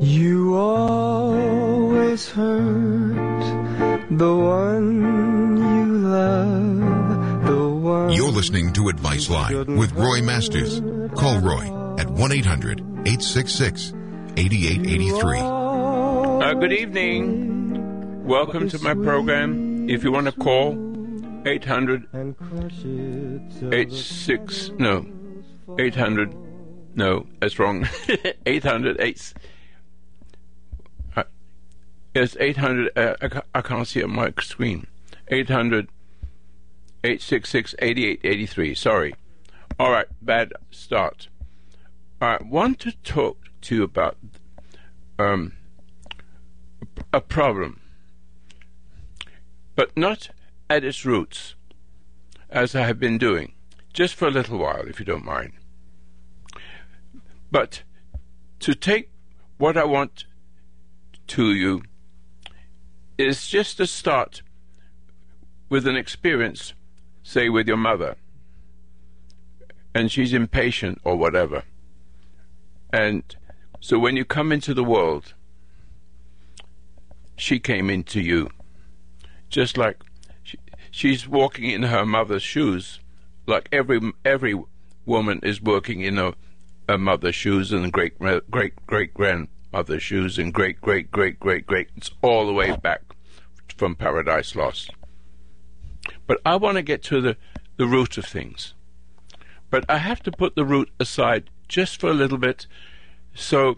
You always hurt the one you love, the one. You're listening to Advice Line with Roy Masters. Call Roy at 1 800 866 8883. Uh, good evening. Welcome to my program. If you want to call, 800 and crush 86 no 800 no that's wrong 800 8 uh, it's 800 uh, I, I can't see it on my screen. 800 866 8883 sorry. All right bad start. I want to talk to you about um, a problem but not at its roots as I have been doing, just for a little while, if you don't mind. But to take what I want to you is just to start with an experience, say, with your mother, and she's impatient or whatever. And so when you come into the world, she came into you, just like she, she's walking in her mother's shoes, like every every woman is working in a, a mother's shoes and great great great grandmother's shoes and great great great great great. It's all the way back from Paradise Lost. But I want to get to the the root of things. But I have to put the root aside just for a little bit. So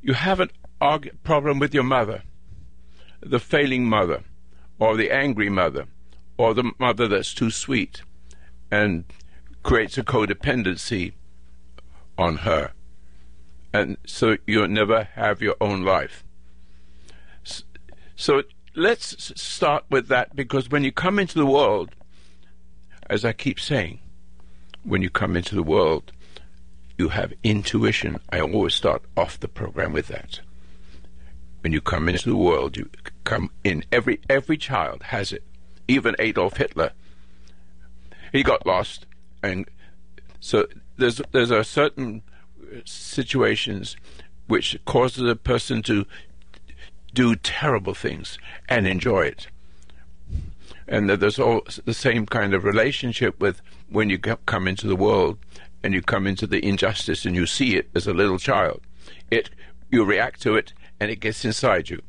you have an arg- problem with your mother, the failing mother, or the angry mother, or the mother that's too sweet and creates a codependency on her. And so you'll never have your own life. So let's start with that because when you come into the world, as I keep saying, when you come into the world, you have intuition. I always start off the program with that. When you come into the world, you come in. Every every child has it. Even Adolf Hitler, he got lost, and so there's there's a certain uh, situations which causes a person to do terrible things and enjoy it. And that there's all the same kind of relationship with when you come into the world and you come into the injustice and you see it as a little child. It you react to it and it gets inside you.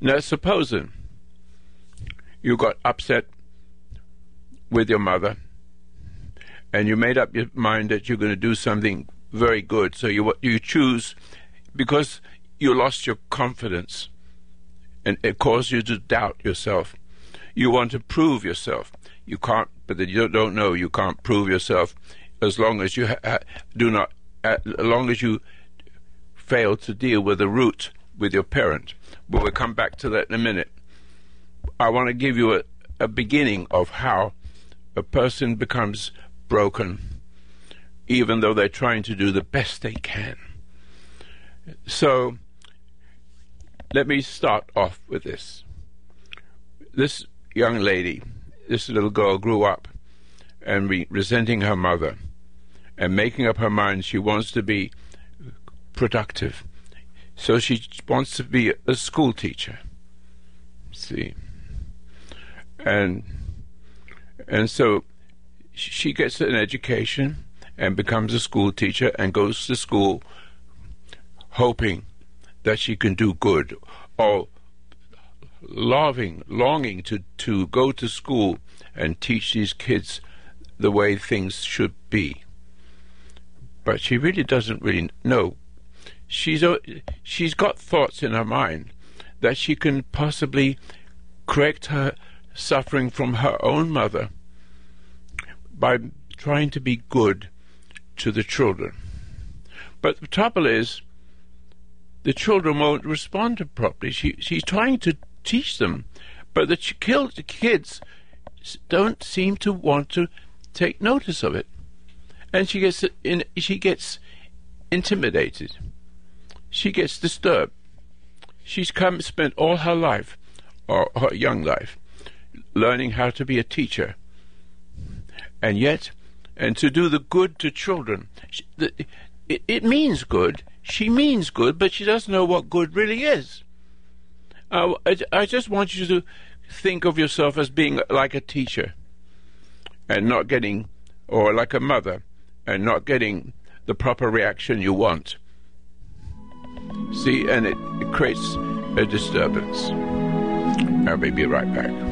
Now supposing you got upset with your mother and you made up your mind that you're going to do something very good. So you you choose because you lost your confidence and it caused you to doubt yourself. You want to prove yourself. You can't, but you don't know you can't prove yourself as long as you ha- do not, uh, as long as you fail to deal with the root with your parent. But we'll come back to that in a minute. I want to give you a, a beginning of how a person becomes broken, even though they're trying to do the best they can. So, let me start off with this. This young lady, this little girl, grew up and re- resenting her mother and making up her mind she wants to be productive. So she wants to be a school teacher. See? And and so she gets an education and becomes a school teacher and goes to school hoping that she can do good or loving, longing to, to go to school and teach these kids the way things should be. But she really doesn't really know. She's, uh, she's got thoughts in her mind that she can possibly correct her suffering from her own mother by trying to be good to the children. But the trouble is, the children won't respond to properly. She, she's trying to teach them, but the, ch- kids don't seem to want to take notice of it, and she gets in, she gets intimidated. She gets disturbed. She's come spent all her life, or her young life, learning how to be a teacher, and yet, and to do the good to children. She, the, it, it means good. She means good, but she doesn't know what good really is. Uh, I, I just want you to think of yourself as being like a teacher and not getting, or like a mother and not getting the proper reaction you want. See, and it, it creates a disturbance. I'll be right back.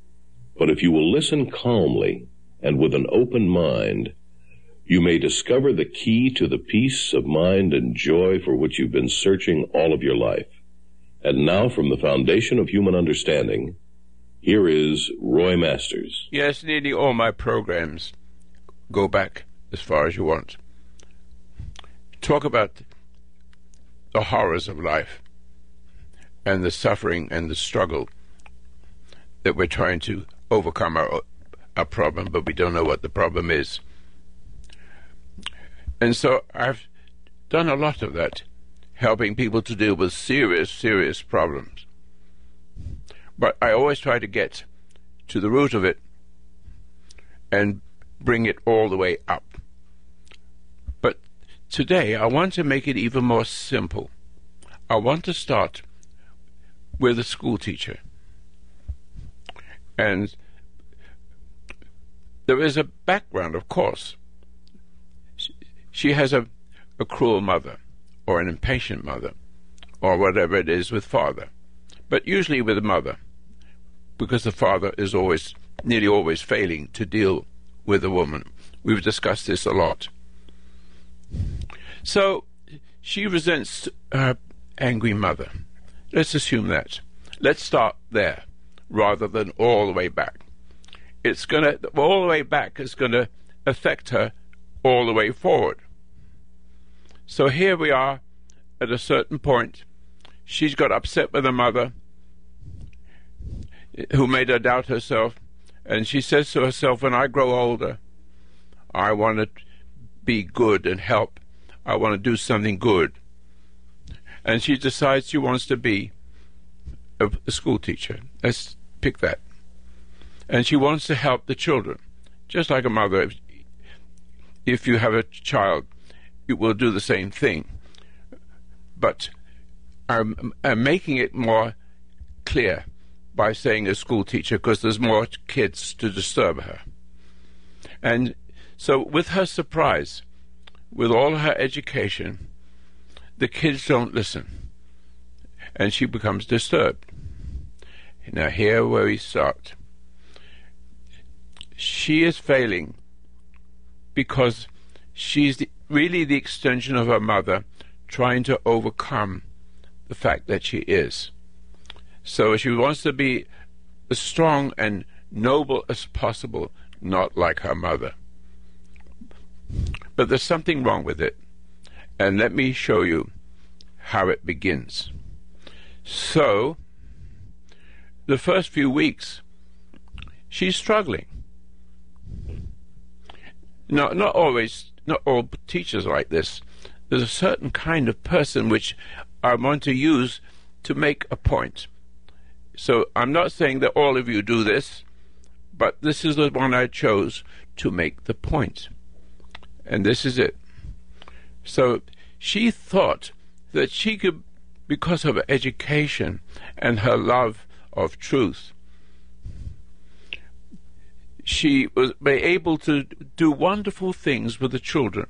But if you will listen calmly and with an open mind, you may discover the key to the peace of mind and joy for which you've been searching all of your life. And now, from the foundation of human understanding, here is Roy Masters. Yes, nearly all my programs go back as far as you want. Talk about the horrors of life and the suffering and the struggle that we're trying to overcome our, our problem, but we don't know what the problem is. And so I've done a lot of that, helping people to deal with serious, serious problems. But I always try to get to the root of it and bring it all the way up. But today I want to make it even more simple. I want to start with a school teacher and there is a background, of course. She has a, a cruel mother, or an impatient mother, or whatever it is with father, but usually with mother, because the father is always, nearly always failing to deal with a woman. We've discussed this a lot. So she resents her angry mother. Let's assume that. Let's start there rather than all the way back. It's going to, all the way back is going to affect her all the way forward. So here we are at a certain point. She's got upset with her mother, who made her doubt herself, and she says to herself, When I grow older, I want to be good and help. I want to do something good. And she decides she wants to be a, a school teacher. Let's pick that. And she wants to help the children, just like a mother. If, if you have a child, you will do the same thing. But I'm, I'm making it more clear by saying a school teacher because there's more kids to disturb her. And so, with her surprise, with all her education, the kids don't listen. And she becomes disturbed. Now, here where we start. She is failing because she's the, really the extension of her mother trying to overcome the fact that she is. So she wants to be as strong and noble as possible, not like her mother. But there's something wrong with it. And let me show you how it begins. So, the first few weeks, she's struggling. No, not always, not all teachers like this. There's a certain kind of person which I want to use to make a point. So I'm not saying that all of you do this, but this is the one I chose to make the point. And this is it. So she thought that she could because of her education and her love of truth, she was able to do wonderful things with the children.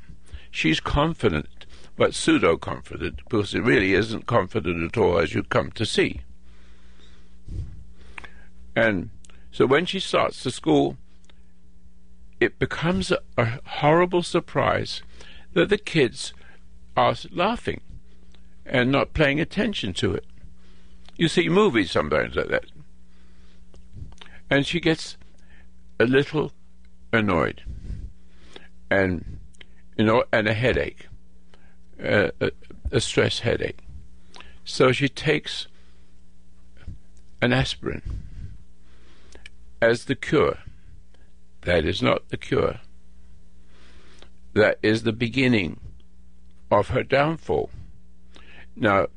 She's confident, but pseudo confident, because it really isn't confident at all, as you come to see. And so when she starts the school, it becomes a, a horrible surprise that the kids are laughing and not paying attention to it. You see movies sometimes like that. And she gets a little annoyed and you know and a headache a, a stress headache. So she takes an aspirin as the cure. That is not the cure. That is the beginning of her downfall. Now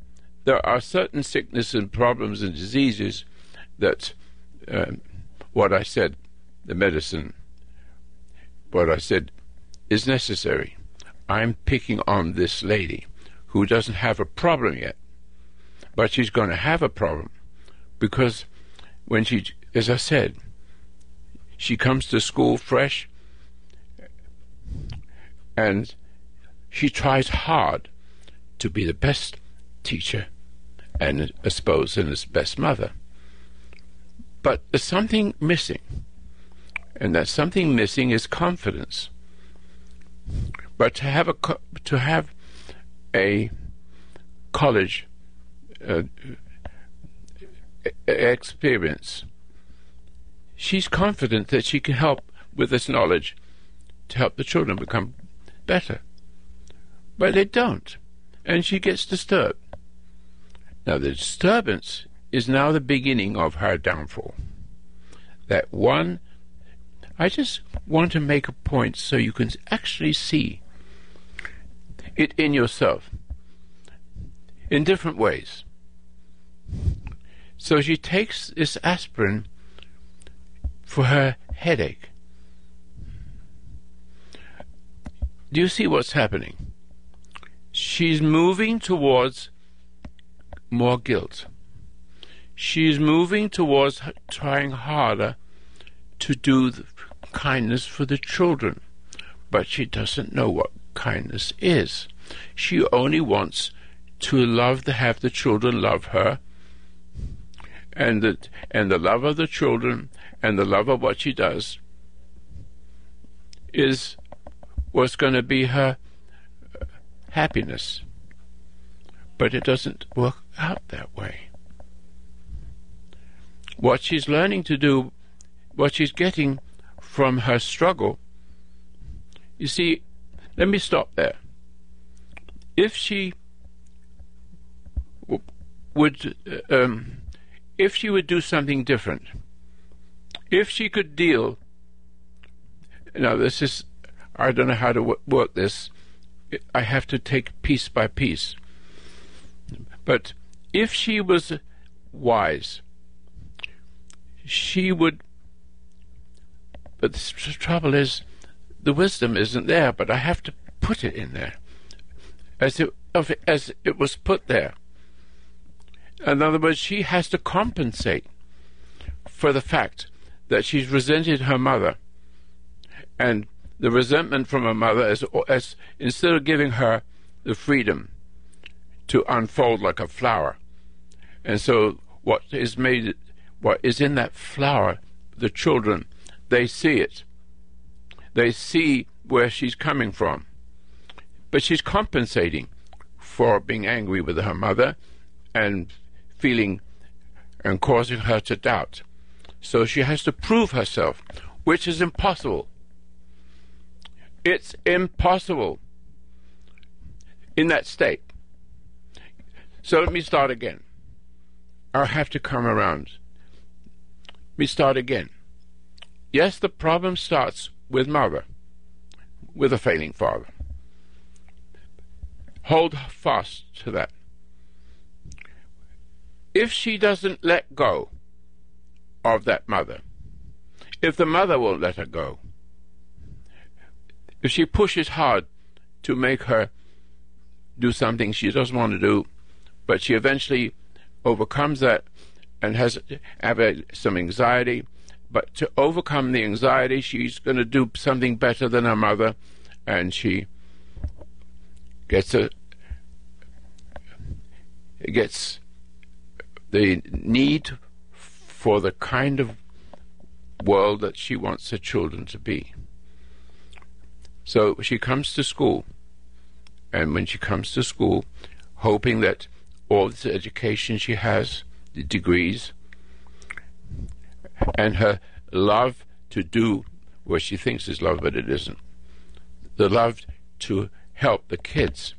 there are certain sickness and problems and diseases that um, what I said the medicine, what I said, is necessary. I'm picking on this lady who doesn't have a problem yet, but she's going to have a problem because when she, as I said, she comes to school fresh and she tries hard to be the best teacher and I suppose and the best mother. But there's something missing and that something missing is confidence. But to have a to have a college uh, experience, she's confident that she can help with this knowledge to help the children become better. But they don't, and she gets disturbed. Now, the disturbance is now the beginning of her downfall. That one I just want to make a point so you can actually see it in yourself in different ways. So she takes this aspirin for her headache. Do you see what's happening? She's moving towards more guilt. She's moving towards trying harder to do kindness for the children, but she doesn't know what kindness is. She only wants to love to have the children love her, and the and the love of the children and the love of what she does is what's going to be her uh, happiness. But it doesn't work out that way. What she's learning to do, what she's getting from her struggle. You see, let me stop there. If she would, um, if she would do something different, if she could deal, now this is, I don't know how to work this. I have to take piece by piece. But if she was wise, she would but the trouble is, the wisdom isn't there, but I have to put it in there. As it, as it was put there. In other words, she has to compensate for the fact that she's resented her mother. And the resentment from her mother is as instead of giving her the freedom to unfold like a flower. And so what is made what is in that flower, the children they see it. They see where she's coming from. But she's compensating for being angry with her mother and feeling and causing her to doubt. So she has to prove herself, which is impossible. It's impossible in that state. So let me start again. I'll have to come around. Let me start again. Yes, the problem starts with mother, with a failing father. Hold fast to that. If she doesn't let go of that mother, if the mother won't let her go, if she pushes hard to make her do something she doesn't want to do, but she eventually overcomes that and has have some anxiety. But to overcome the anxiety, she's going to do something better than her mother, and she gets a gets the need for the kind of world that she wants her children to be. So she comes to school, and when she comes to school, hoping that all this education she has, the degrees, and her love to do what she thinks is love, but it isn't, the love to help the kids,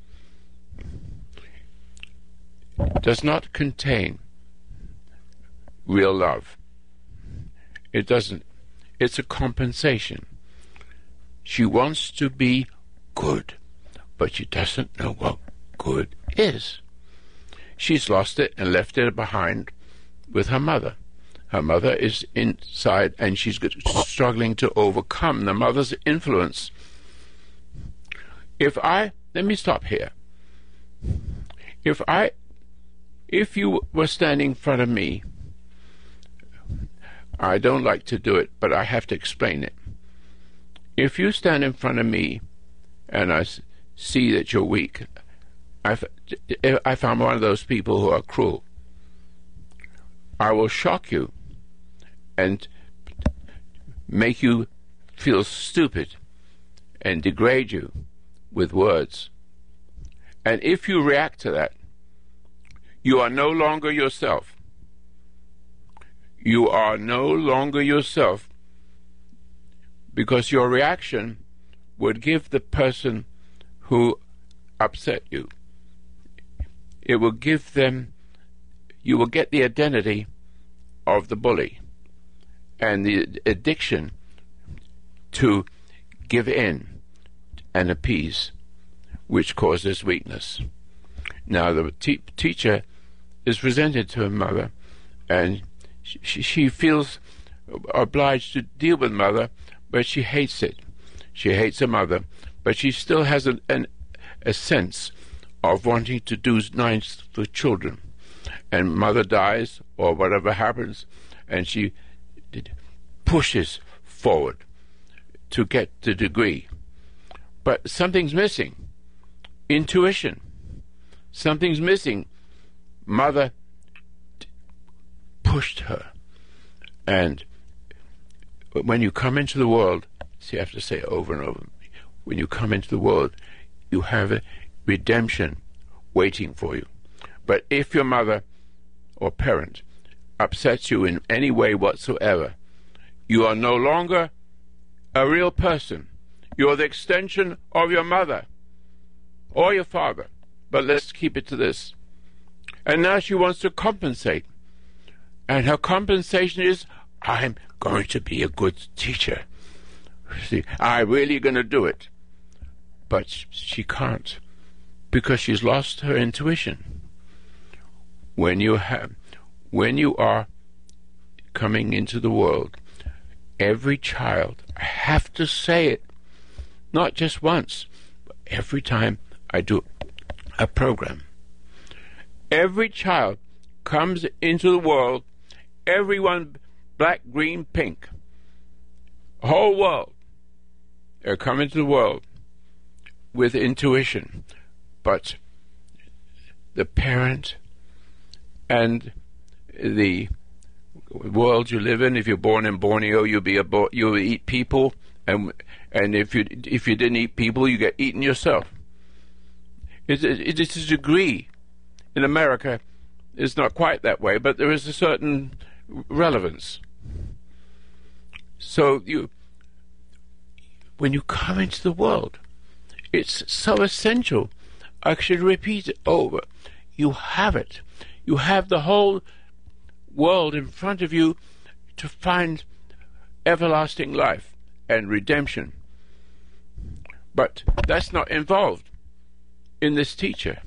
does not contain real love. It doesn't. It's a compensation. She wants to be good, but she doesn't know what good is. She's lost it and left it behind with her mother. Her mother is inside and she's struggling to overcome the mother's influence. If I, let me stop here. If I, if you were standing in front of me I don't like to do it, but I have to explain it. If you stand in front of me and I see that you're weak, I, if I'm one of those people who are cruel. I will shock you and make you feel stupid and degrade you with words. And if you react to that, you are no longer yourself you are no longer yourself because your reaction would give the person who upset you. It will give them, you will get the identity of the bully and the addiction to give in and appease, which causes weakness. Now, the te- teacher is presented to her mother, and she, she feels obliged to deal with mother, but she hates it. She hates her mother, but she still has an, an, a sense of wanting to do nice for children. And mother dies, or whatever happens, and she pushes forward to get the degree. But something's missing. Intuition. Something's missing. Mother pushed her. And when you come into the world, see, I have to say over and over. When you come into the world, you have a redemption waiting for you. But if your mother or parent upsets you in any way whatsoever, you are no longer a real person. You're the extension of your mother or your father. But let's keep it to this. And now she wants to compensate. And her compensation is, I'm going to be a good teacher. See, I'm really going to do it. But she can't because she's lost her intuition. When you have, when you are coming into the world, every child, I have to say it, not just once, but every time I do a program. Every child comes into the world everyone black, green, pink. Whole world. They're coming to the world with intuition. But the parent and the world you live in, if you're born in Borneo, you'll be a bo- you'll eat people, and and if you if you didn't eat people, you get eaten yourself. It's, it's a degree. In America, it's not quite that way, but there is a certain relevance. So you, when you come into the world, it's so essential. I should repeat it over. You have it. You have the whole world in front of you to find everlasting life and redemption. But that's not involved in this teacher.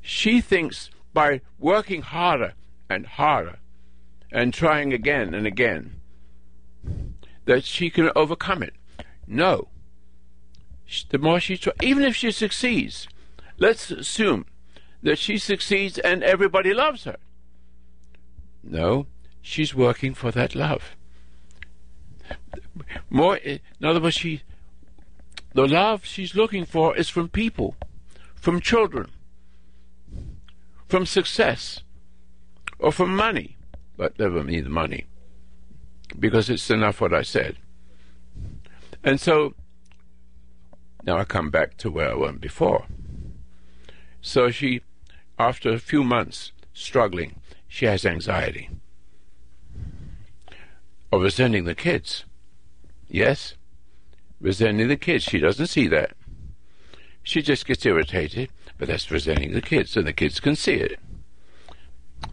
She thinks by working harder and harder and trying again and again that she can overcome it. No. The more she tries, even if she succeeds, let's assume that she succeeds and everybody loves her. No, she's working for that love. More, eh, in other words, she, the love she's looking for is from people, from children, from success, or from money, but never mean money, because it's enough what I said. And so, now I come back to where I went before. So she, after a few months struggling, she has anxiety of resenting the kids. Yes, resenting the kids. She doesn't see that. She just gets irritated, but that's resenting the kids, and the kids can see it.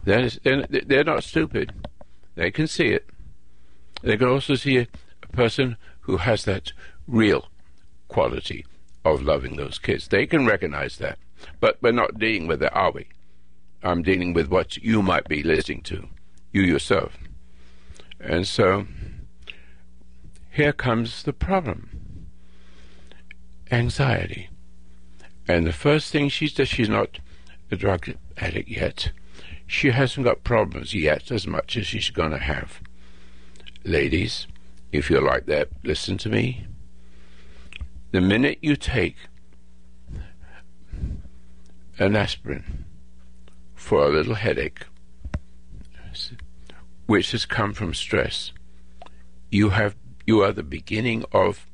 They're, they're, not stupid. They can see it. They can also see a, a person who has that real quality of loving those kids. They can recognize that. But we're not dealing with it, are we? I'm dealing with what you might be listening to, you yourself. And so here comes the problem anxiety. And the first thing she does, she's not a drug addict yet. She hasn't got problems yet as much as she's going to have. Ladies, if you're like that, listen to me. The minute you take an aspirin for a little headache, which has come from stress, you have you are the beginning of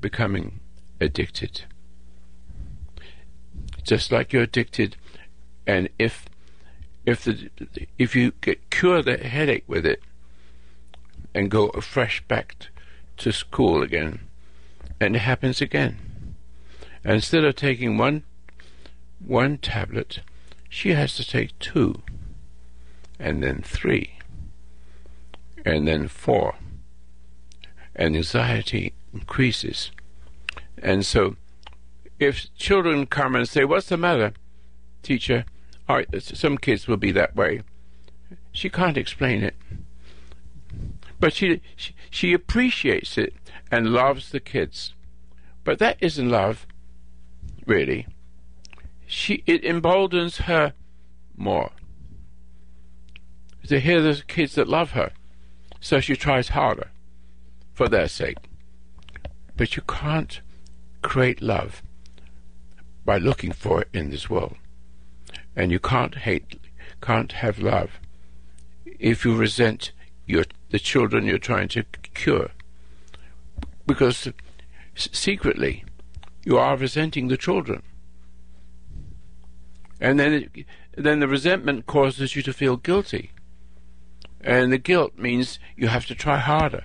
becoming addicted. Just like you're addicted, and if if the if you get, cure the headache with it and go fresh back to school again, and it happens again. And instead of taking one one tablet, she has to take two, and then three, and then four. And anxiety increases. And so, if children come and say, What's the matter, teacher? All right, some kids will be that way. She can't explain it. But she, she, she appreciates it and loves the kids. But that isn't love, really. She it emboldens her more to hear the kids that love her. So she tries harder for their sake. But you can't create love by looking for it in this world. And you can't hate, can't have love if you resent your the children you're trying to cure because secretly you are resenting the children. And then, it, then the resentment causes you to feel guilty. And the guilt means you have to try harder.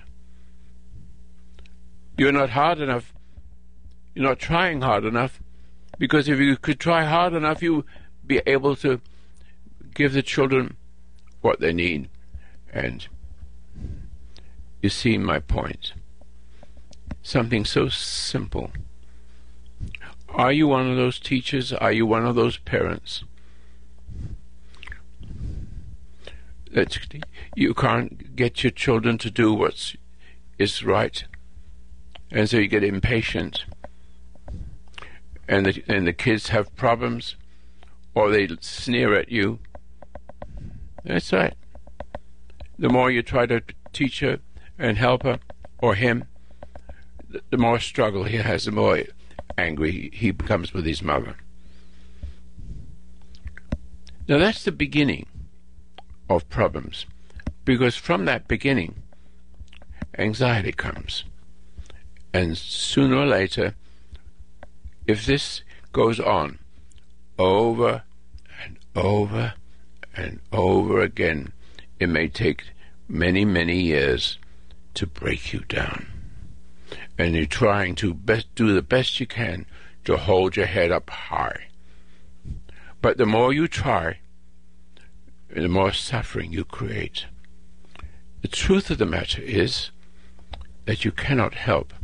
You're not hard enough. You're not trying hard enough. Because if you could try hard enough, you'd be able to give the children what they need. And you see my point something so simple. Are you one of those teachers? Are you one of those parents that you can't get your children to do what is right, and so you get impatient, and the and the kids have problems, or they sneer at you? That's right. The more you try to teach her and help her or him, the more struggle he has, the more angry he becomes with his mother. Now that's the beginning of problems, because from that beginning, anxiety comes. And sooner or later, if this goes on over and over and over again, it may take many, many years to break you down and you're trying to best do the best you can to hold your head up high. But the more you try, the more suffering you create. The truth of the matter is that you cannot help.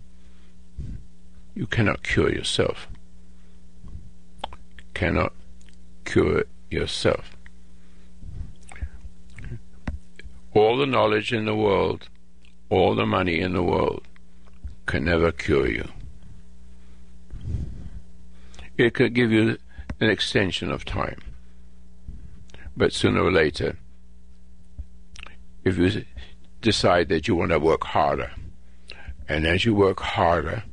You cannot cure yourself. Cannot cure yourself. All the knowledge in the world, all the money in the world, can never cure you. It could give you an extension of time. But sooner or later, if you decide that you want to work harder, and as you work harder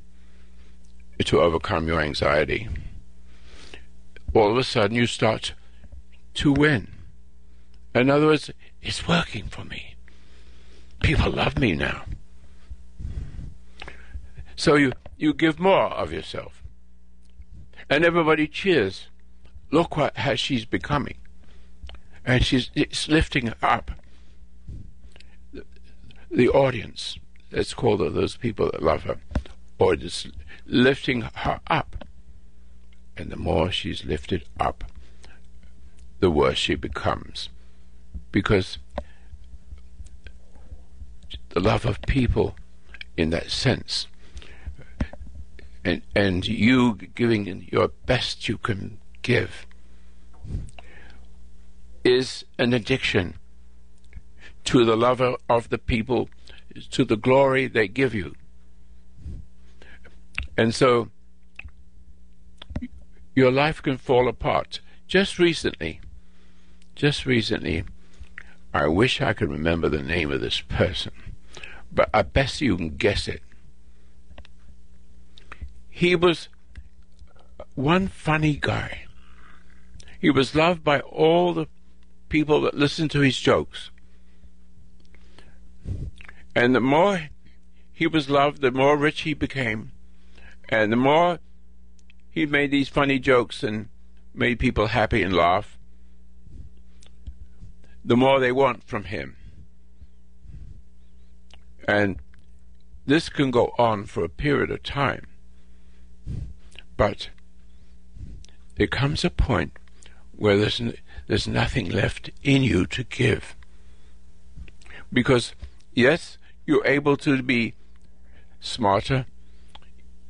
to overcome your anxiety, all of a sudden you start to win. In other words, it's working for me. People love me now. So you, you give more of yourself. And everybody cheers. Look what how she's becoming. And she's it's lifting up the, the audience. Let's call those people that love her. Or just lifting her up. And the more she's lifted up, the worse she becomes. Because the love of people in that sense and and you giving your best you can give is an addiction to the love of the people to the glory they give you. And so your life can fall apart. Just recently just recently I wish I could remember the name of this person but I bet you can guess it he was one funny guy. He was loved by all the people that listened to his jokes. And the more he was loved, the more rich he became. And the more he made these funny jokes and made people happy and laugh, the more they want from him. And this can go on for a period of time. But there comes a point where there's, n- there's nothing left in you to give. Because, yes, you're able to be smarter.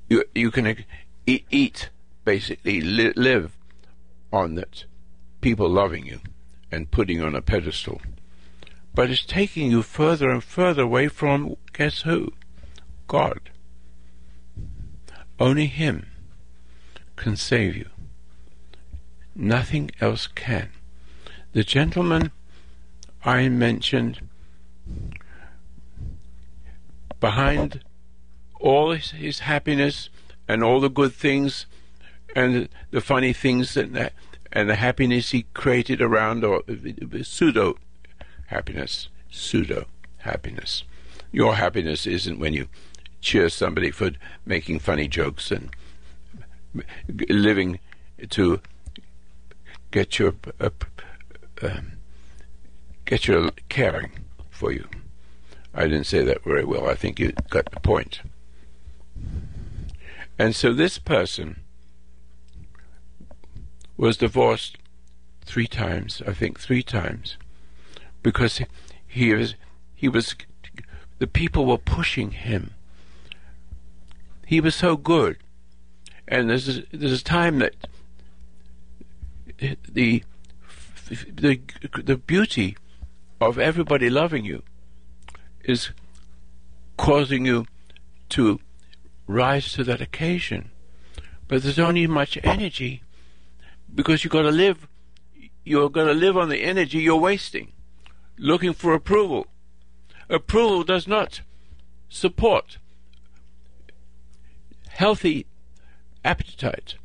You, you can eat, eat basically, li- live on that people loving you and putting you on a pedestal. But it's taking you further and further away from, guess who? God. Only Him can save you. Nothing else can. The gentleman I mentioned, behind all his, happiness and all the good things and the funny things that, and the happiness he created around or pseudo happiness, pseudo happiness. Your happiness isn't when you cheer somebody for making funny jokes and living to get your uh, um, get your caring for you. I didn't say that very well. I think you got the point. And so this person was divorced three times, I think three times, because he was he was the people were pushing him. He was so good and there's a, there's a time that the the the beauty of everybody loving you is causing you to rise to that occasion. But there's only much energy because you've got to live. You're going to live on the energy you're wasting, looking for approval. Approval does not support healthy appetite,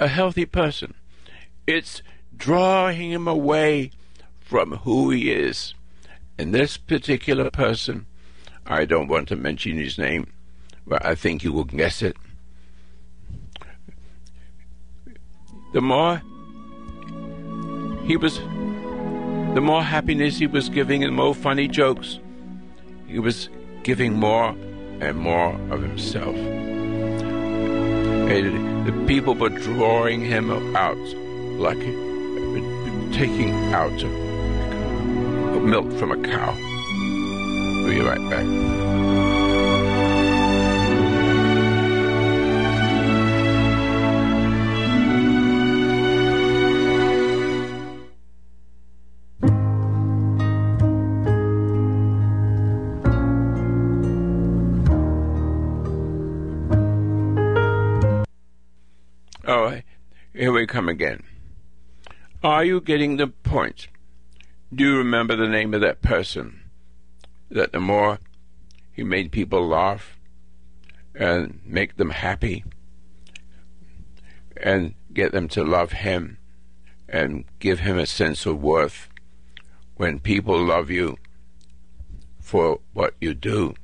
a healthy person. It's drawing him away from who he is. And this particular person, I don't want to mention his name, but I think you will guess it. The more he was, the more happiness he was giving and more funny jokes, he was giving more and more of himself the people were drawing him out like taking out milk from a cow. We'll be right back. Oh, here we come again. Are you getting the point? Do you remember the name of that person? That the more he made people laugh and make them happy and get them to love him and give him a sense of worth. When people love you for what you do,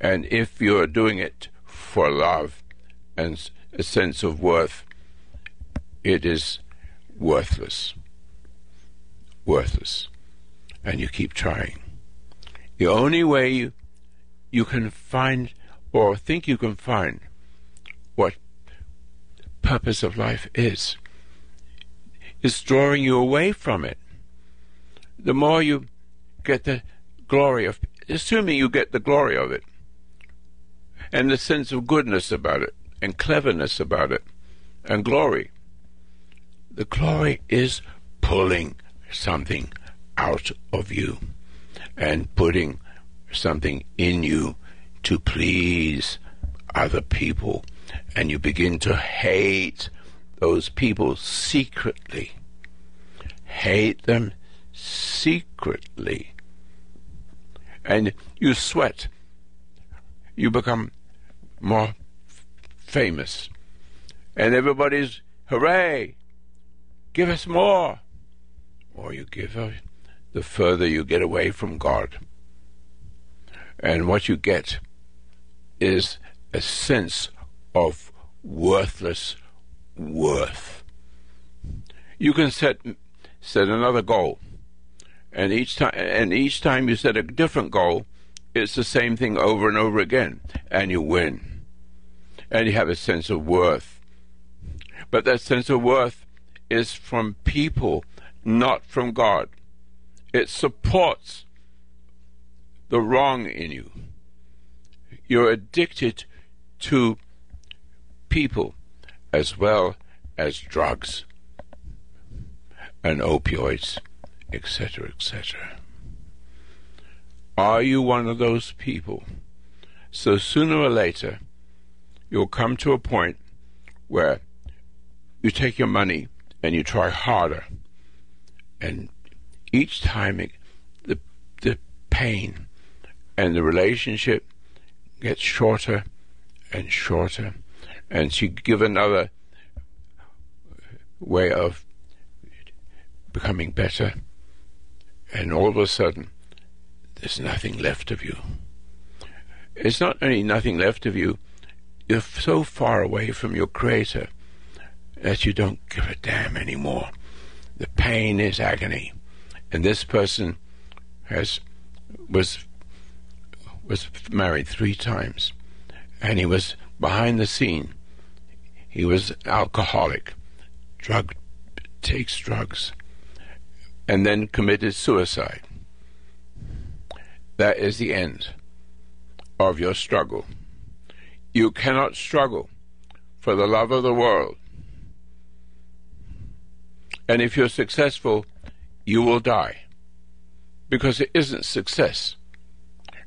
and if you're doing it for love and a sense of worth, it is worthless. Worthless. And you keep trying. The only way you, you can find or think you can find what purpose of life is is drawing you away from it. The more you get the glory of, assuming you get the glory of it, and the sense of goodness about it, and cleverness about it, and glory. The glory is pulling something out of you and putting something in you to please other people. And you begin to hate those people secretly. Hate them secretly. And you sweat. You become more famous. And everybody's, hooray, give us more. Or you give, uh, the further you get away from God. And what you get is a sense of worthless worth. You can set set another goal, and each time and each time you set a different goal, it's the same thing over and over again, and you win, and you have a sense of worth. But that sense of worth is from people, not from God. It supports the wrong in you. You're addicted to people as well as drugs and opioids, etc., etc. Are you one of those people? So sooner or later, you'll come to a point where you take your money and you try harder, and each time it, the the pain and the relationship gets shorter and shorter. And she give another way of becoming better, and all of a sudden, there's nothing left of you. It's not only nothing left of you, you're so far away from your Creator that you don't give a damn anymore. The pain is agony, and this person has was was married three times, and he was behind the scene he was alcoholic, drug takes drugs, and then committed suicide. That is the end of your struggle. You cannot struggle for the love of the world. And if you're successful, you will die because it isn't success.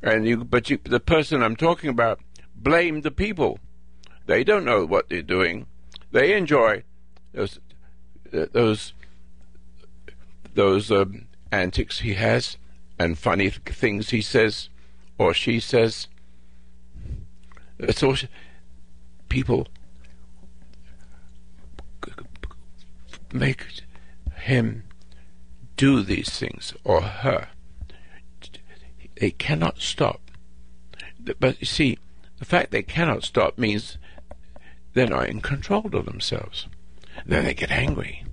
And you, but you, the person I'm talking about blamed the people they don't know what they're doing. They enjoy those those those um, antics he has and funny things he says or she says. All people make him do these things or her. They cannot stop. But you see, the fact they cannot stop means they're not in control of themselves. Then they get angry.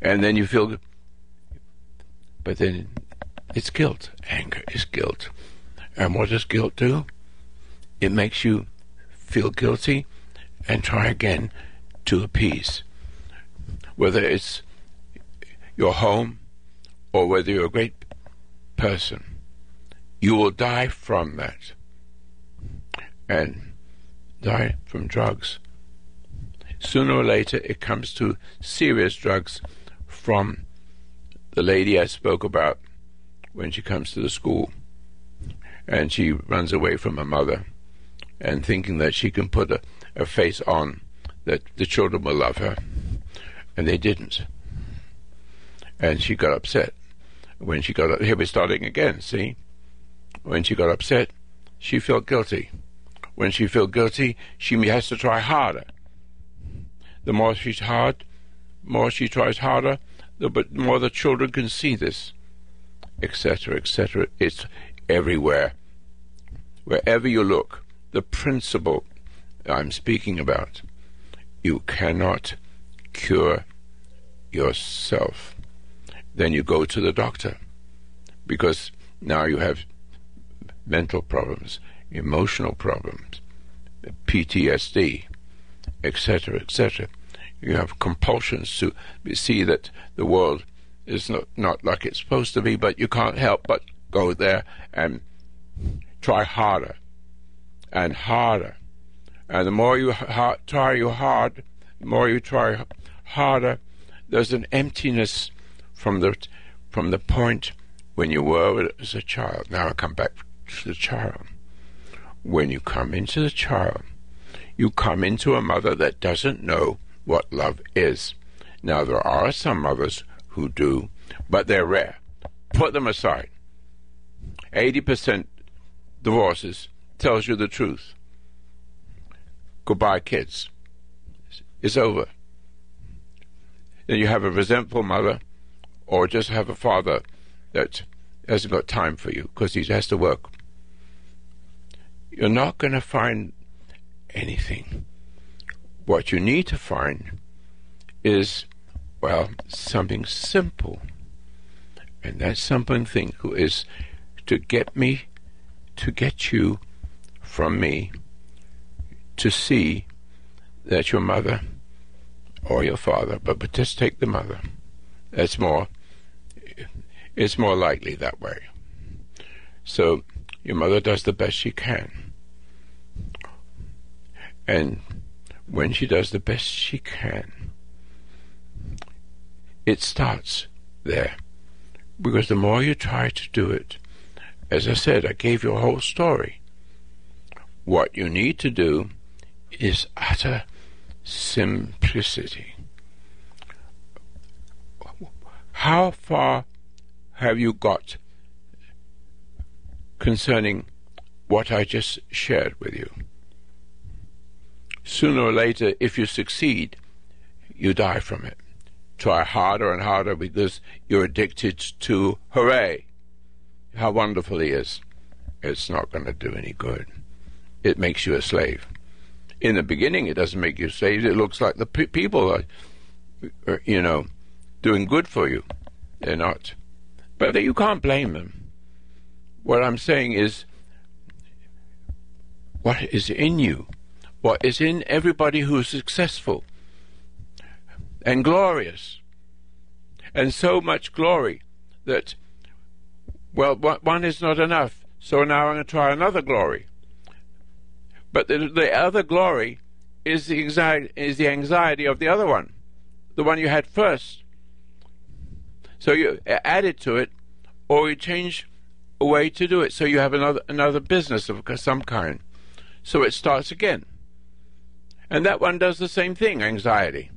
And then you feel, but then it's guilt. Anger is guilt. And what does guilt do? It makes you feel guilty and try again to appease. Whether it's your home or whether you're a great person, you will die from that. And die from drugs. Sooner or later, it comes to serious drugs from the lady I spoke about when she comes to the school and she runs away from her mother and thinking that she can put a, a face on that the children will love her, and they didn't. And she got upset. When she got up, here we're starting again, see? When she got upset, she felt guilty. When she felt guilty, she has to try harder. The more she's hard, more she tries harder, the more the children can see this, etc., etc. It's everywhere. Wherever you look, the principle I'm speaking about, you cannot cure yourself. Then you go to the doctor because now you have mental problems, emotional problems, PTSD, etc., etc. You have compulsions to see that the world is not, not like it's supposed to be, but you can't help but go there and try harder and harder. And the more you ha- try you hard, the more you try harder, there's an emptiness from the from the point when you were as a child. Now I come back to the child. When you come into the child, you come into a mother that doesn't know what love is. Now, there are some mothers who do, but they're rare. Put them aside. 80% divorces tells you the truth. Goodbye, kids. It's over. Then you have a resentful mother, or just have a father that hasn't got time for you because he has to work. You're not going to find anything. What you need to find is, well, something simple. And that something thing is to get me, to get you from me to see that your mother or your father, but, but just take the mother. That's more, it's more likely that way. So your mother does the best she can. And when she does the best she can, it starts there. Because the more you try to do it, as I said, I gave you a whole story. What you need to do is utter simplicity. How far have you got concerning what I just shared with you? Sooner or later, if you succeed, you die from it. Try harder and harder because you're addicted to hooray, how wonderful he is. It's not going to do any good. It makes you a slave. In the beginning, it doesn't make you slave. It looks like the pe- people are, are, you know, doing good for you. They're not. But you can't blame them. What I'm saying is, what is in you what is in everybody who is successful and glorious, and so much glory that, well, one is not enough, so now I'm going to try another glory. But the, the other glory is the, anxiety, is the anxiety of the other one, the one you had first. So you add it to it, or you change a way to do it, so you have another another business of some kind. So it starts again. And that one does the same thing, anxiety.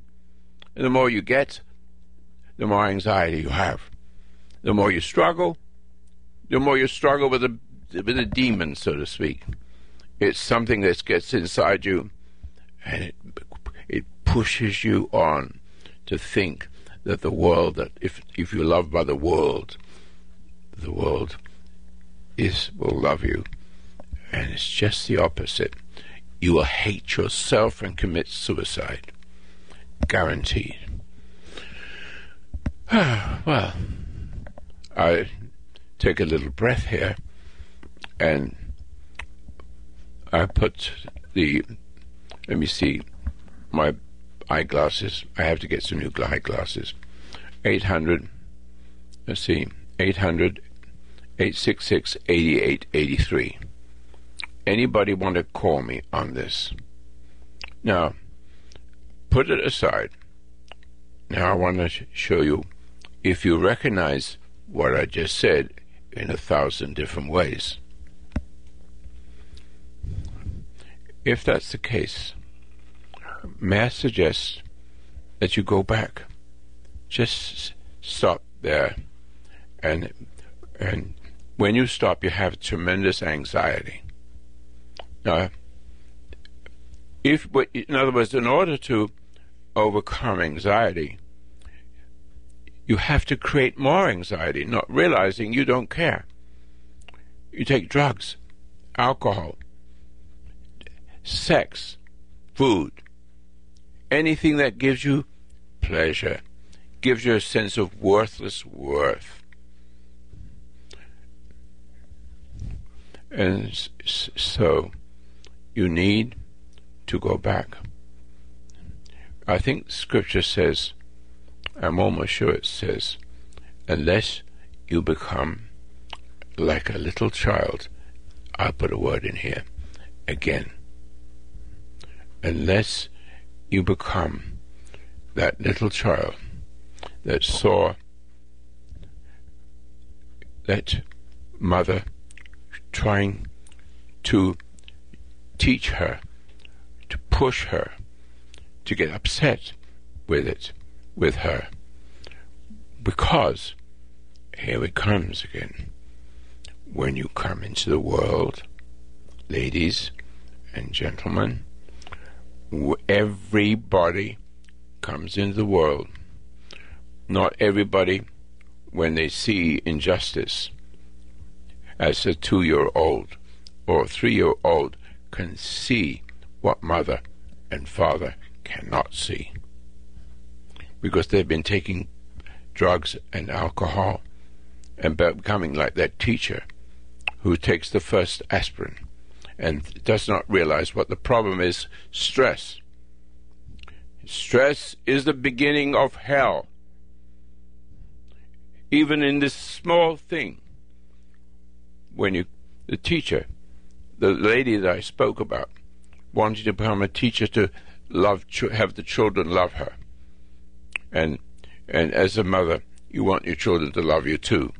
And the more you get, the more anxiety you have. The more you struggle, the more you struggle with a with a demon, so to speak. It's something that gets inside you, and it it pushes you on to think that the world that if if you're loved by the world, the world is will love you, and it's just the opposite you will hate yourself and commit suicide. Guaranteed. well, I take a little breath here and I put the, let me see, my eyeglasses. I have to get some new eyeglasses. 800, let's see, 800 866 8883 anybody want to call me on this? Now, put it aside. Now I want to sh- show you if you recognize what I just said in a thousand different ways. If that's the case, may I suggest that you go back? Just stop there, and and when you stop, you have tremendous anxiety. Now, if, in other words, in order to overcome anxiety, you have to create more anxiety, not realizing you don't care. You take drugs, alcohol, sex, food, anything that gives you pleasure, gives you a sense of worthless worth. And so you need to go back. I think Scripture says, I'm almost sure it says, unless you become like a little child, I'll put a word in here again. Unless you become that little child that saw that mother trying to teach her, to push her, to get upset with it, with her. Because, here it comes again, when you come into the world, ladies and gentlemen, everybody comes into the world. Not everybody, when they see injustice, as a two year old or three year old, can see what mother and father cannot see. Because they've been taking drugs and alcohol and becoming like that teacher who takes the first aspirin and does not realize what the problem is stress. Stress is the beginning of hell. Even in this small thing, when you, the teacher, the lady that I spoke about, wanted to become a teacher to love, have the children love her, and and as a mother, you want your children to love you too.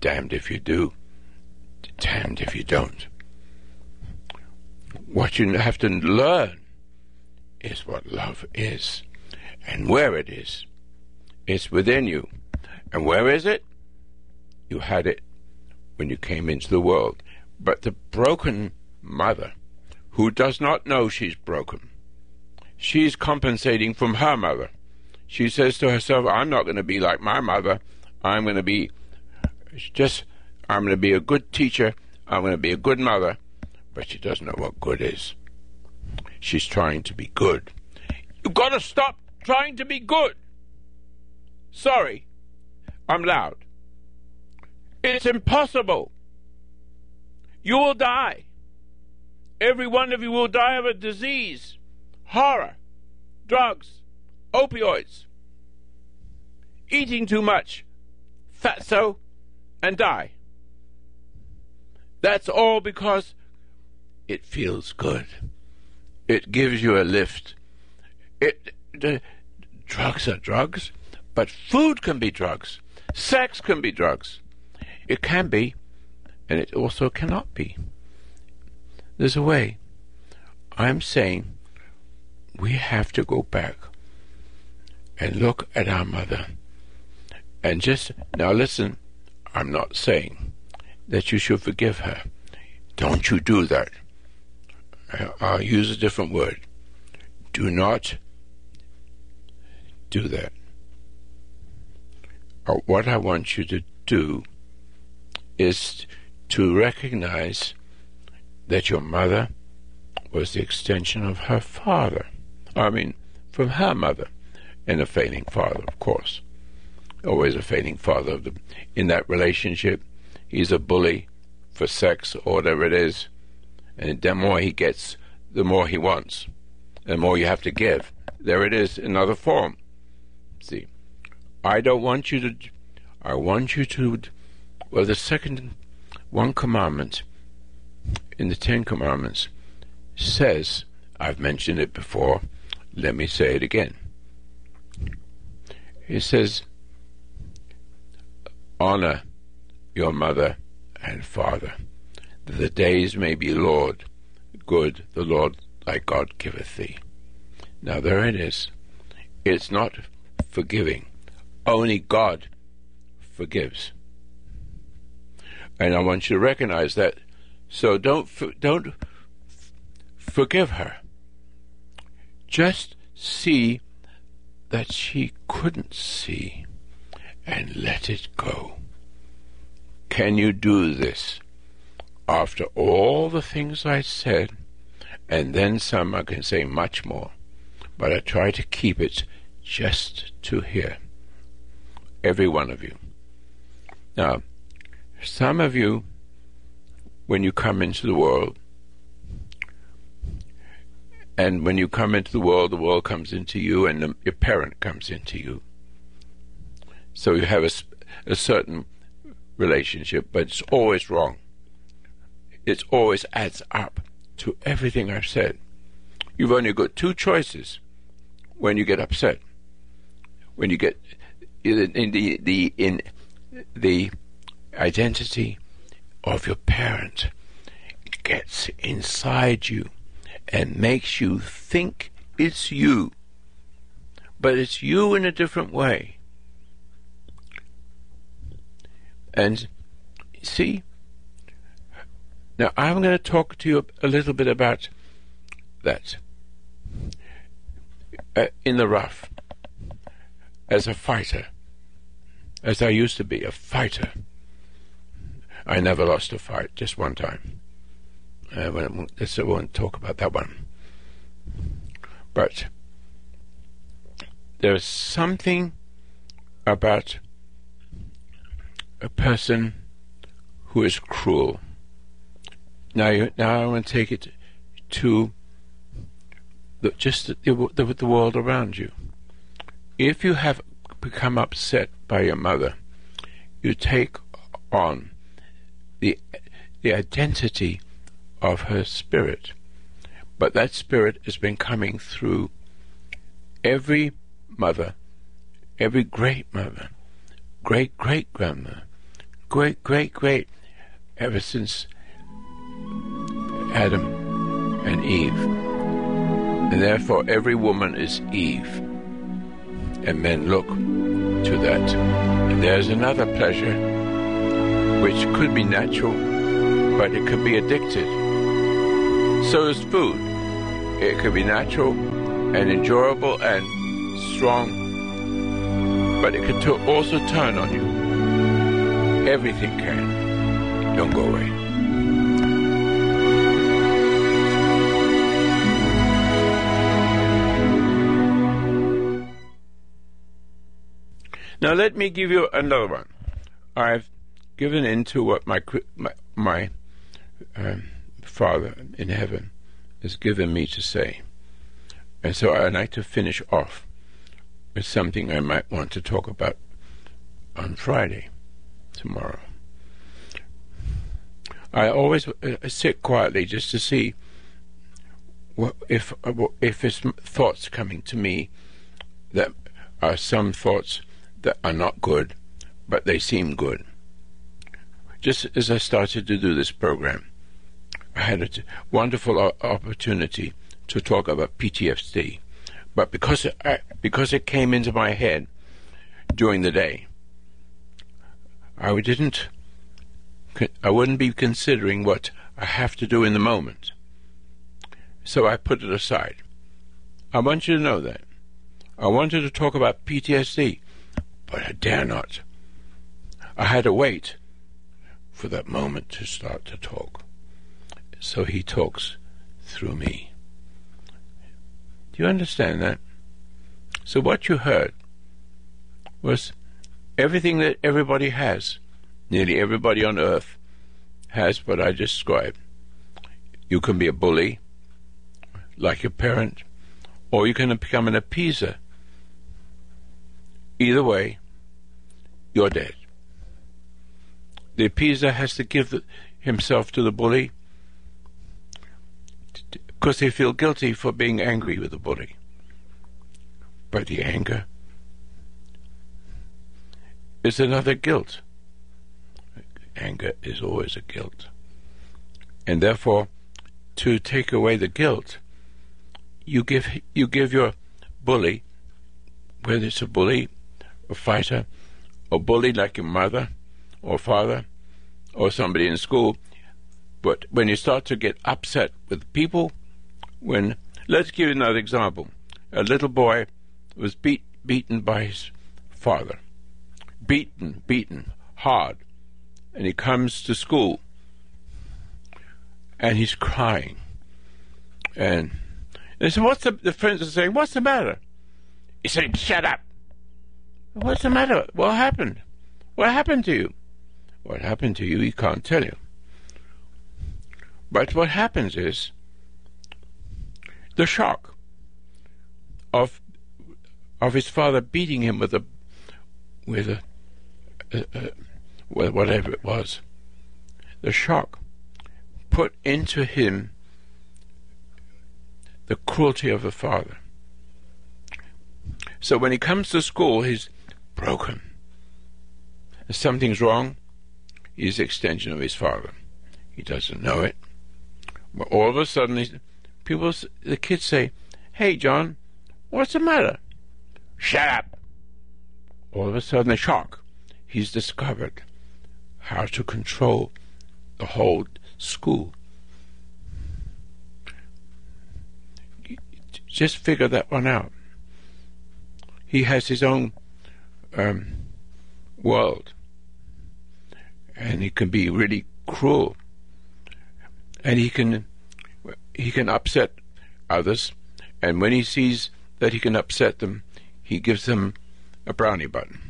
Damned if you do, damned if you don't. What you have to learn is what love is and where it is. It's within you. And where is it? You had it when you came into the world. But the broken mother, who does not know she's broken, she's compensating from her mother. She says to herself, I'm not going to be like my mother. I'm going to be just, I'm going to be a good teacher. I'm going to be a good mother but she doesn't know what good is. She's trying to be good. You've got to stop trying to be good. Sorry, I'm loud. It's impossible. You will die. Every one of you will die of a disease, horror, drugs, opioids, eating too much, fatso, and die. That's all because it feels good. It gives you a lift. It drugs are drugs, but food can be drugs. Sex can be drugs. It can be, and it also cannot be. There's a way. I'm saying we have to go back and look at our mother and just now listen. I'm not saying that you should forgive her. Don't you do that. I'll use a different word. Do not do that. Uh, what I want you to do is to recognize that your mother was the extension of her father. I mean, from her mother, and a failing father, of course. Always a failing father. The, in that relationship, he's a bully for sex or whatever it is and the more he gets, the more he wants, the more you have to give. There it is, another form. See, I don't want you to. I want you to. Well, the second one commandment in the Ten Commandments says, I've mentioned it before, let me say it again. It says, honor your mother and father the days may be Lord, good the Lord thy God giveth thee. Now, there it is. It's not forgiving. Only God forgives. And I want you to recognize that. So don't don't forgive her. Just see that she couldn't see and let it go. Can you do this? After all the things I said, and then some, I can say much more, but I try to keep it just to here. Every one of you. Now, some of you, when you come into the world, and when you come into the world, the world comes into you, and the, your parent comes into you. So you have a, a certain relationship, but it's always wrong. It always adds up to everything I've said. You've only got two choices when you get upset. When you get in the the in the identity of your parent gets inside you and makes you think it's you, but it's you in a different way. And see, now I'm going to talk to you a little bit about that uh, in the rough as a fighter, as I used to be a fighter. I never lost a fight, just one time. Uh, when, I won't talk about that one. But there's something about a person who is cruel. Now, now I want to take it to the, just the, the, the world around you. If you have become upset by your mother, you take on the the identity of her spirit. But that spirit has been coming through every mother, every great mother, great great grandmother, great great great, ever since Adam and Eve. And therefore every woman is Eve. And men look to that. And there's another pleasure which could be natural, but it could be addicted. So is food. It could be natural and enjoyable and strong, but it could also turn on you. Everything can. Don't go away. Now let me give you another one. I've given in to what my my, my um, Father in heaven has given me to say. And so I'd like to finish off with something I might want to talk about on Friday, tomorrow. I always uh, sit quietly just to see what, if uh, if it's thoughts coming to me that are some thoughts that are not good, but they seem good. Just as I started to do this program, I had a wonderful opportunity to talk about PTSD, but because it, I, because it came into my head during the day, I didn't. I wouldn't be considering what I have to do in the moment. So I put it aside. I want you to know that. I wanted to talk about PTSD, but I dare not. I had to wait for that moment to start to talk so he talks through me. Do you understand that? So what you heard was everything that everybody has, nearly everybody on earth has what I described. You can be a bully, like your parent, or you can become an appeaser. Either way, you're dead. The appeaser has to give the, himself to the bully because they feel guilty for being angry with the bully. But the anger is another guilt. Anger is always a guilt. And therefore, to take away the guilt, you give you give your bully, whether it's a bully, a fighter, a bully like your mother or father or somebody in school, but when you start to get upset with people, when let's give you another example, a little boy was beat beaten by his father, beaten, beaten hard, and he comes to school and he's crying, and they said, "What's the?" The friends are saying, "What's the matter?" He said, "Shut up." What's the matter? What happened? What happened to you? What happened to you? He can't tell you. But what happens is the shock of of his father beating him with a with a, a, a with whatever it was. The shock put into him the cruelty of a father. So when he comes to school, he's broken. If something's wrong, he's an extension of his father. He doesn't know it. But all of a sudden, people, the kids say, "Hey, John, what's the matter?" Shut up. All of a sudden, a shock. He's discovered how to control the whole school. Just figure that one out. He has his own um, world, and he can be really cruel, and he can he can upset others, and when he sees that he can upset them, he gives them a brownie button,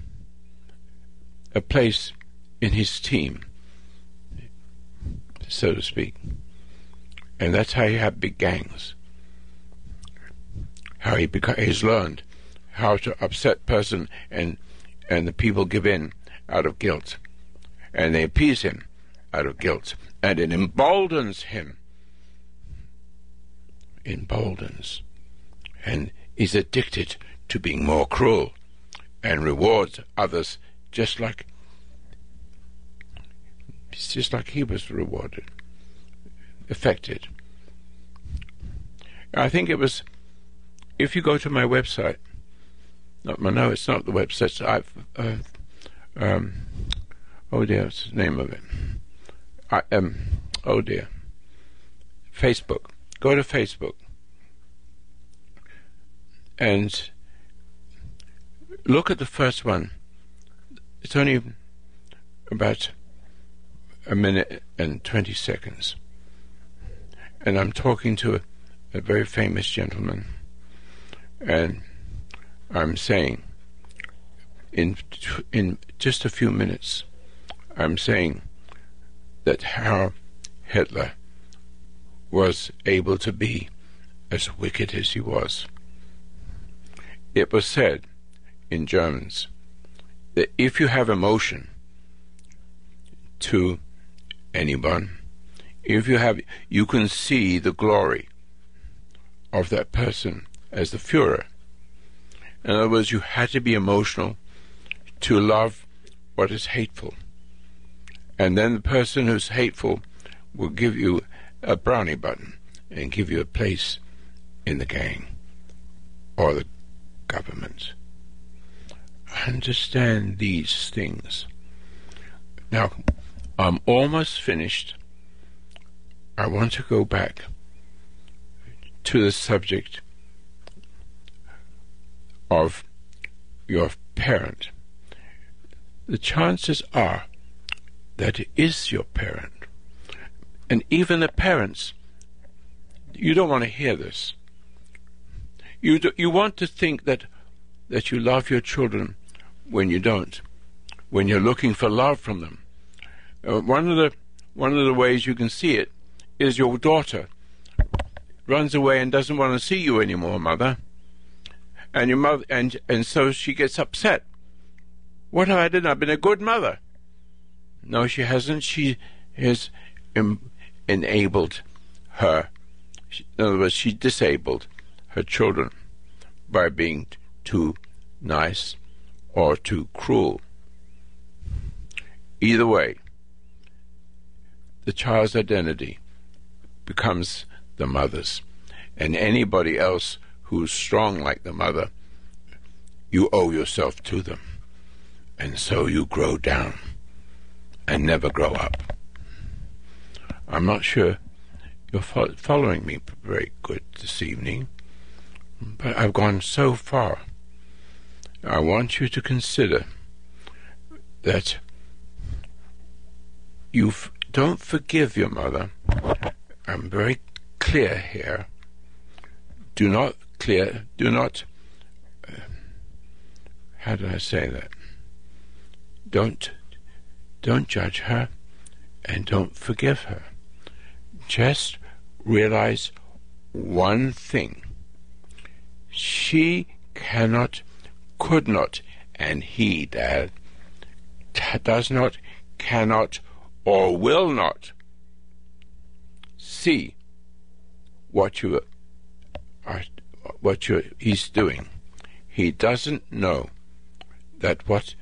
a place in his team, so to speak. And that's how you have big gangs. How he beca- he's learned how to upset person and and the people give in out of guilt. And they appease him out of guilt. And it emboldens him. Emboldens. And is addicted to being more cruel and rewards others just like just like he was rewarded, affected. I think it was if you go to my website, not no, it's not the website. I've uh, um, oh dear, what's the name of it? I um, oh dear, Facebook. Go to Facebook and look at the first one. It's only about a minute and 20 seconds. And I'm talking to a, a very famous gentleman. And I'm saying, in, in just a few minutes, I'm saying that how Hitler was able to be as wicked as he was. It was said in Germans that if you have emotion to anyone, if you have, you can see the glory of that person as the Fuhrer. In other words, you had to be emotional to love what is hateful. And then the person who's hateful will give you a brownie button and give you a place in the gang or the government understand these things. Now, I'm almost finished. I want to go back to the subject of your parent. The chances are that it is your parent. And even the parents, you don't want to hear this. You, do, you want to think that, that you love your children when you don't, when you're looking for love from them. Uh, one of the one of the ways you can see it is your daughter runs away and doesn't want to see you anymore, mother. And your mother and and so she gets upset. What have I done? I've been a good mother. No, she hasn't. She has em- enabled her. In other words, she disabled her children by being t- too nice or too cruel. Either way, the child's identity becomes the mother's. and anybody else who's strong like the mother, you owe yourself to them. And so you grow down and never grow up. I'm not sure you're fo- following me very good this evening, but I've gone so far. I want you to consider that you f- don't forgive your mother. I'm very clear here. Do not clear. Do not. Uh, how do I say that? Don't don't judge her, and don't forgive her. Just realize one thing. She cannot, could not, and he, Dad, does not, cannot, or will not see what you are, what he's doing. He doesn't know that what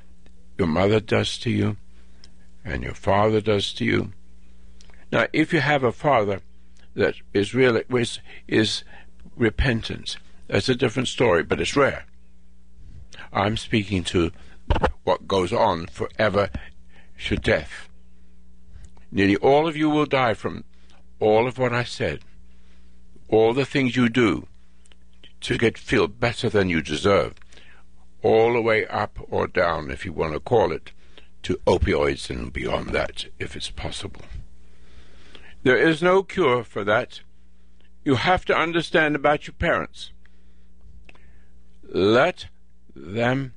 your mother does to you and your father does to you. Now, if you have a father that is really is, is repentant, that's a different story, but it's rare. I'm speaking to what goes on forever to death. Nearly all of you will die from all of what I said, all the things you do to get feel better than you deserve, all the way up or down, if you want to call it, to opioids and beyond that, if it's possible. There is no cure for that. You have to understand about your parents. Let them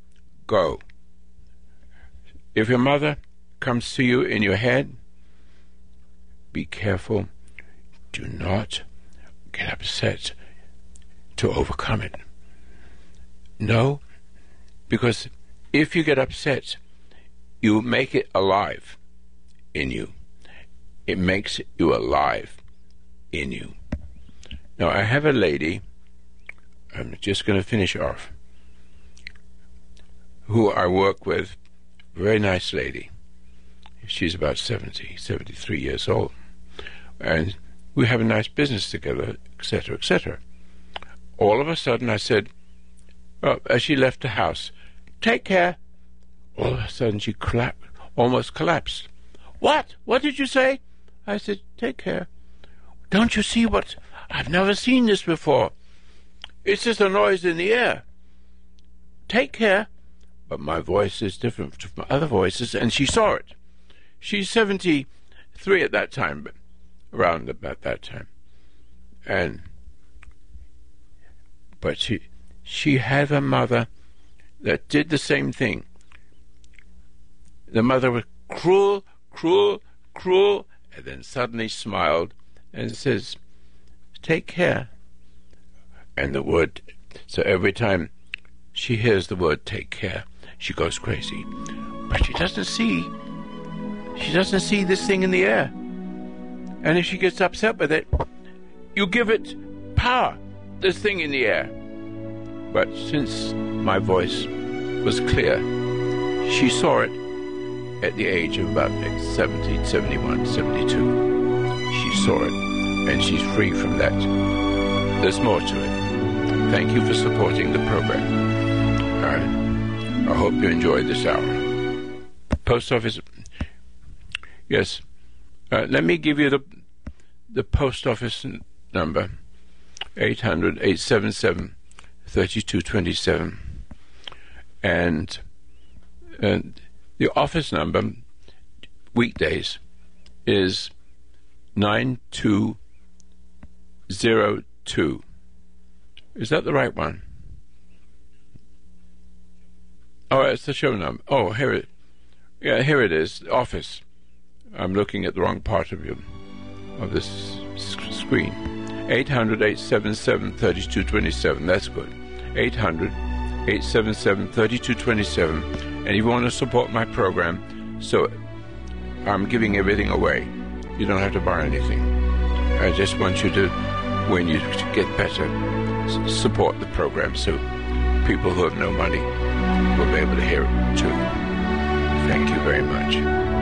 go. If your mother comes to you in your head, be careful. Do not get upset to overcome it. No, because if you get upset, you make it alive in you. It makes you alive in you. Now, I have a lady, I'm just going to finish off, who I work with, very nice lady. She's about 70, 73 years old. And we have a nice business together, etc., etc. All of a sudden, I said, oh, as she left the house, take care. All of a sudden, she collapsed, almost collapsed. What? What did you say? I said, take care. Don't you see what? I've never seen this before. It's just a noise in the air. Take care. But my voice is different from other voices, and she saw it. She's 73 at that time, but around about that time. And, but she, she had a mother that did the same thing. The mother was cruel, cruel, cruel, and then suddenly smiled and says, Take care. And the word, so every time she hears the word take care, she goes crazy. But she doesn't see, she doesn't see this thing in the air. And if she gets upset with it, you give it power, this thing in the air. But since my voice was clear, she saw it at the age of about 70, 71, 72. She saw it, and she's free from that. There's more to it. Thank you for supporting the program. I, I hope you enjoyed this hour. Post office. Yes. Uh, let me give you the the post office number 800 877 3227 and and the office number, weekdays, is 9202. Is that the right one? Oh, it's the show number. Oh, here it. Yeah, here it is. Office. I'm looking at the wrong part of you, of this screen. 800 877 3227. That's good. 800 877 3227 and if you want to support my program, so I'm giving everything away. You don't have to buy anything. I just want you to, when you get better, support the program so people who have no money will be able to hear it too. Thank you very much.